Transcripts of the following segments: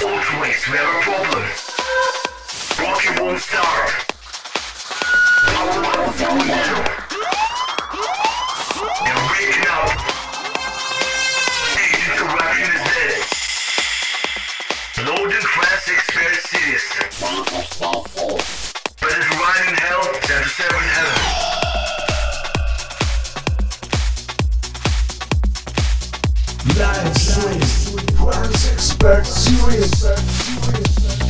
Ultrawaves, we have a problem. Rocket won't start. Power levels down. You're waking up. Stage interaction is dead. Loading classic spare series. To ride in hell than in heaven. Trance Expert Series. Blazing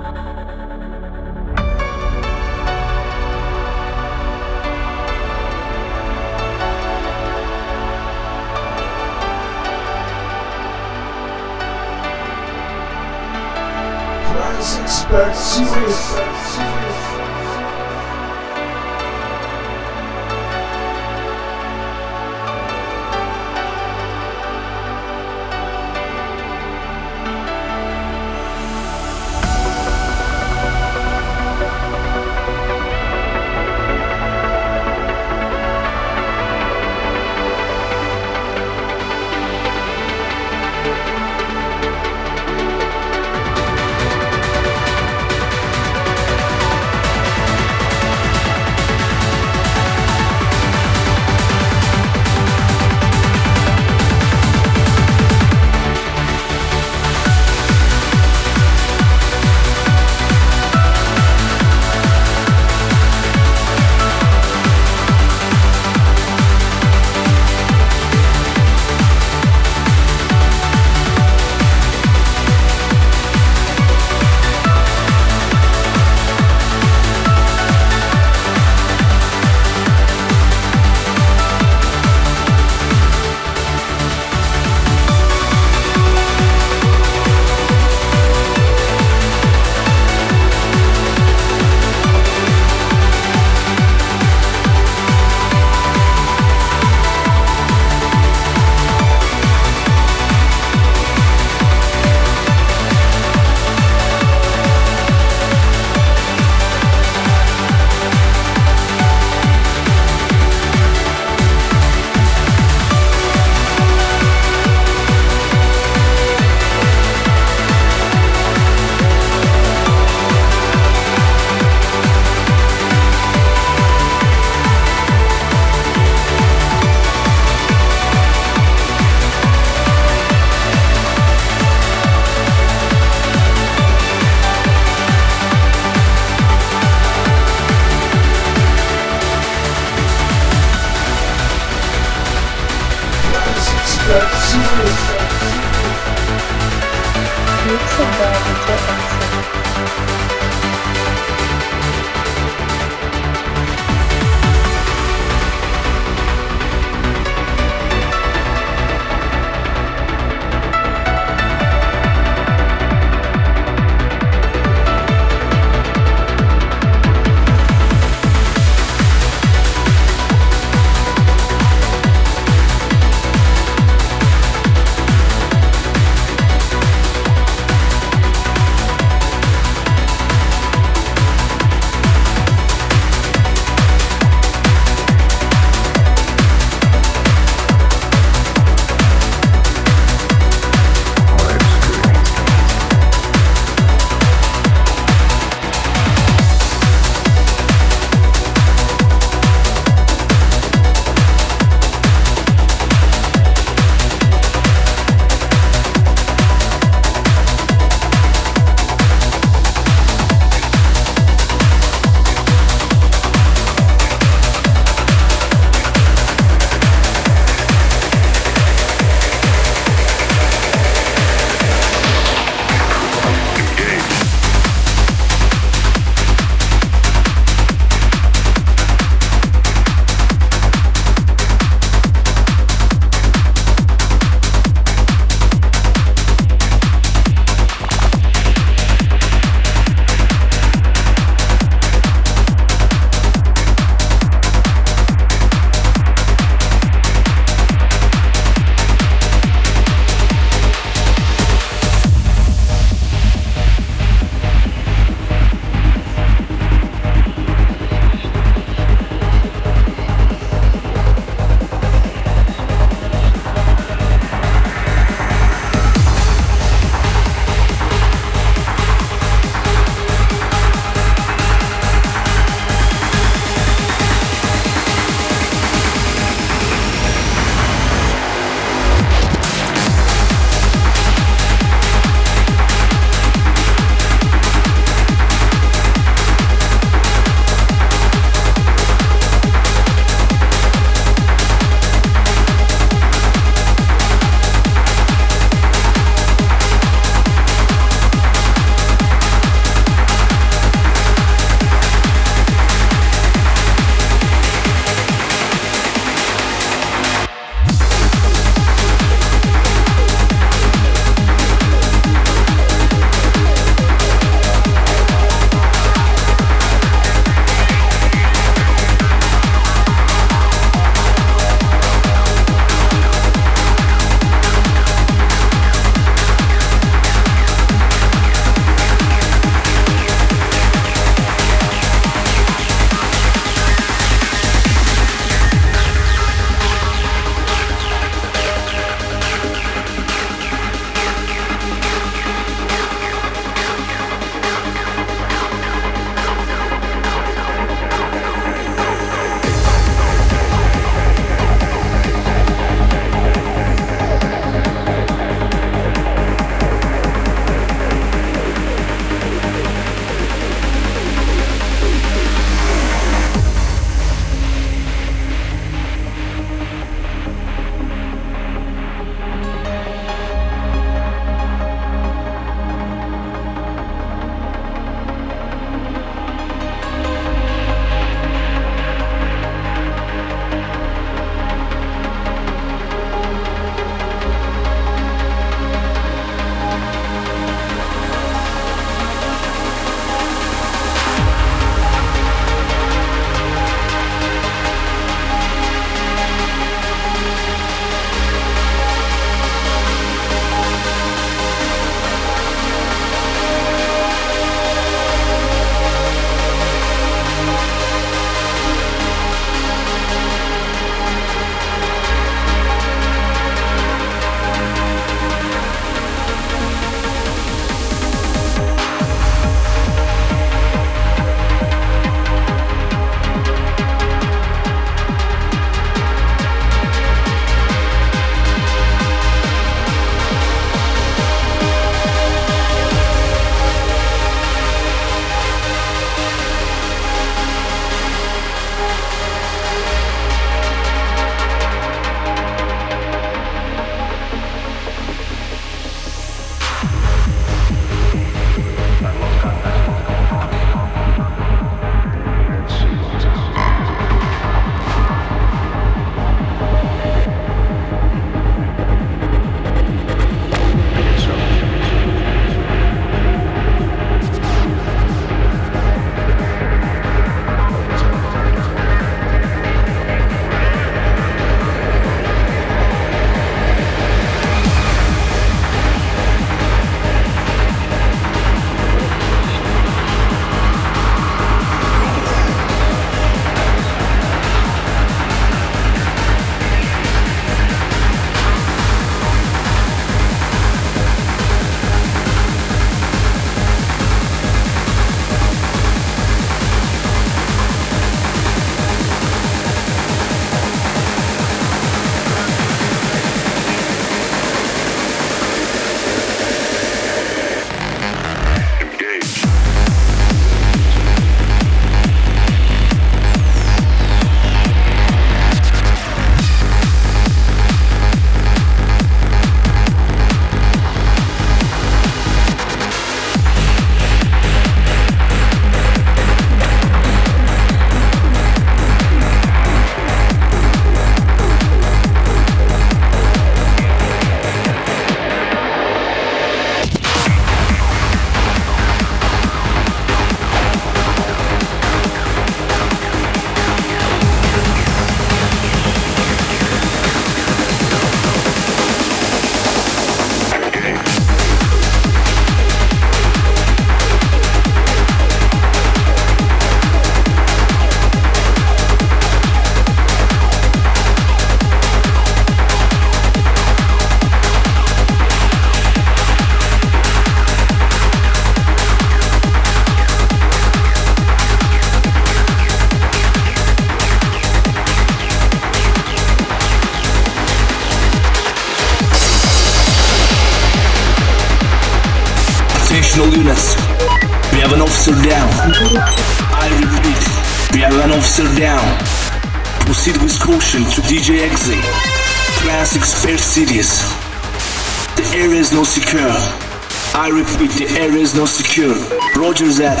Roger that.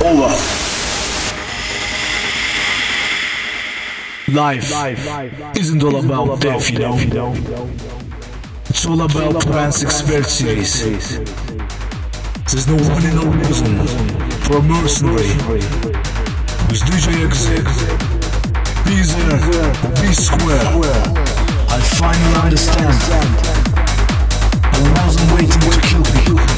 Over. Life isn't all about death, you know. It's all about Trance Expert. There's no winning or losing for a mercenary who's DJ Exit. Be there be square. I finally understand. I wasn't waiting to kill me.